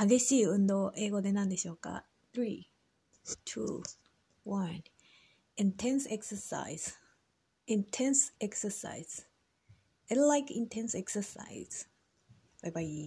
激しい運動、英語で何でしょうか ?3、2、1 intense exercise. Intense exercise. I like intense exercise. バイバイ